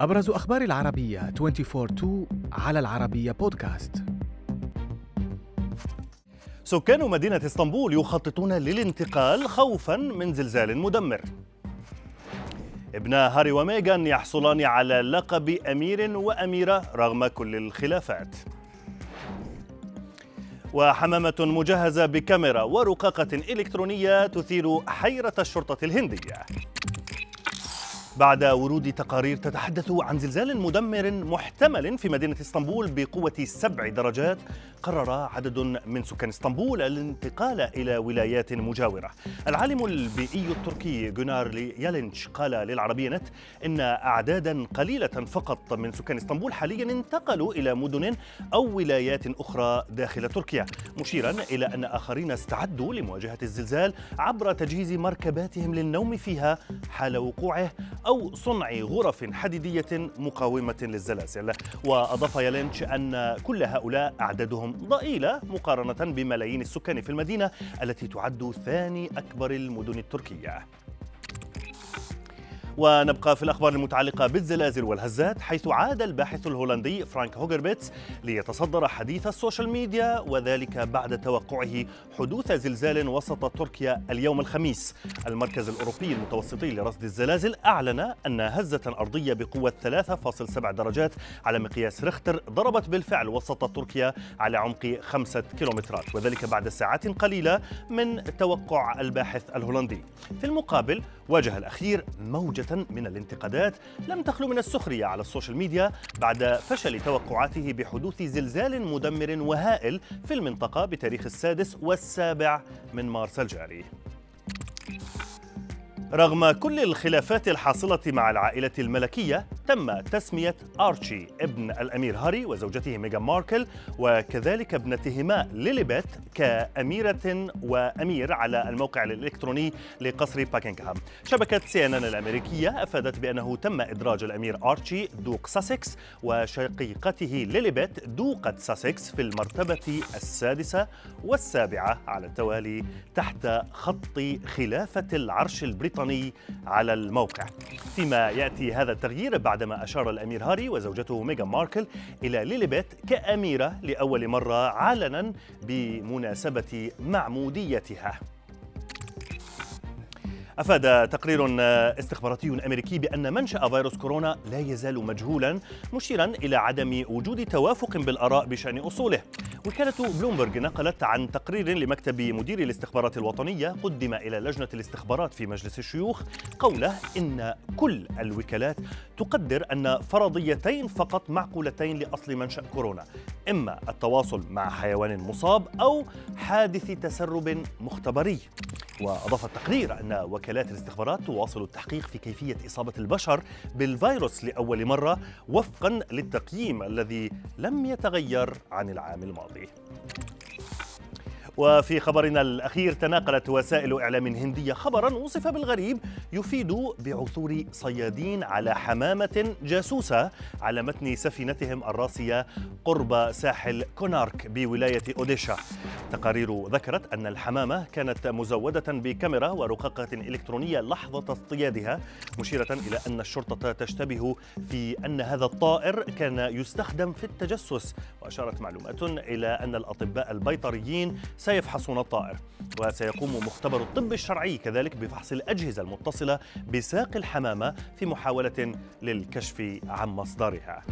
أبرز أخبار العربية 24-2 على العربية بودكاست سكان مدينة إسطنبول يخططون للانتقال خوفا من زلزال مدمر. ابن هاري وميغان يحصلان على لقب أمير وأميرة رغم كل الخلافات. وحمامة مجهزة بكاميرا ورقاقة إلكترونية تثير حيرة الشرطة الهندية. بعد ورود تقارير تتحدث عن زلزال مدمر محتمل في مدينة إسطنبول بقوة سبع درجات قرر عدد من سكان إسطنبول الانتقال إلى ولايات مجاورة. العالم البيئي التركي جونار يالينش قال للعربية نت إن أعدادا قليلة فقط من سكان إسطنبول حاليا انتقلوا إلى مدن أو ولايات أخرى داخل تركيا مشيرا إلى أن آخرين استعدوا لمواجهة الزلزال عبر تجهيز مركباتهم للنوم فيها حال وقوعه أو صنع غرف حديدية مقاومة للزلازل. وأضاف يالينش أن كل هؤلاء أعدادهم ضئيلة مقارنة بملايين السكان في المدينة التي تعد ثاني أكبر المدن التركية. ونبقى في الأخبار المتعلقة بالزلازل والهزات حيث عاد الباحث الهولندي فرانك هوغربيتس ليتصدر حديث السوشيال ميديا وذلك بعد توقعه حدوث زلزال وسط تركيا اليوم الخميس. المركز الأوروبي المتوسطي لرصد الزلازل أعلن أن هزة أرضية بقوة 3.7 درجات على مقياس ريختر ضربت بالفعل وسط تركيا على عمق خمسة كيلومترات وذلك بعد ساعات قليلة من توقع الباحث الهولندي. في المقابل واجه الأخير موجة من الانتقادات لم تخلو من السخرية على السوشيال ميديا بعد فشل توقعاته بحدوث زلزال مدمر وهائل في المنطقة بتاريخ السادس والسابع من مارس الجاري. رغم كل الخلافات الحاصلة مع العائلة الملكية تم تسمية آرشي ابن الأمير هاري وزوجته ميغان ماركل وكذلك ابنتهما ليليبيت كأميرة وأمير على الموقع الإلكتروني لقصر باكنغهام شبكة سي إن إن الأمريكية أفادت بأنه تم إدراج الأمير آرشي دوق ساسكس وشقيقته ليليبيت دوقة ساسكس في المرتبة السادسة والسابعة على التوالي تحت خط خلافة العرش البريطاني على الموقع. فيما يأتي هذا التغيير بعدما أشار الأمير هاري وزوجته ميغان ماركل إلى ليليبيت كأميرة لأول مرة علنا بمناسبة معموديتها. أفاد تقرير استخباراتي أمريكي بأن منشأ فيروس كورونا لا يزال مجهولا مشيرا إلى عدم وجود توافق بالآراء بشأن أصوله. وكالة بلومبرج نقلت عن تقرير لمكتب مدير الاستخبارات الوطنية قدم إلى لجنة الاستخبارات في مجلس الشيوخ قوله إن كل الوكالات تقدر أن فرضيتين فقط معقولتين لأصل منشأ كورونا إما التواصل مع حيوان مصاب أو حادث تسرب مختبري. وأضاف التقرير أن وكالات الاستخبارات تواصل التحقيق في كيفية إصابة البشر بالفيروس لأول مرة وفقا للتقييم الذي لم يتغير عن العام الماضي. وفي خبرنا الأخير تناقلت وسائل إعلام هندية خبرا وصف بالغريب يفيد بعثور صيادين على حمامة جاسوسة على متن سفينتهم الراسية قرب ساحل كونارك بولاية أوديشا. تقارير ذكرت أن الحمامة كانت مزودة بكاميرا ورقاقة إلكترونية لحظة اصطيادها مشيرة إلى أن الشرطة تشتبه في أن هذا الطائر كان يستخدم في التجسس وأشارت معلومات إلى أن الأطباء البيطريين سيفحصون الطائر. وسيقوم مختبر الطب الشرعي كذلك بفحص الأجهزة المتصلة بساق الحمامة في محاولة للكشف عن مصدرها.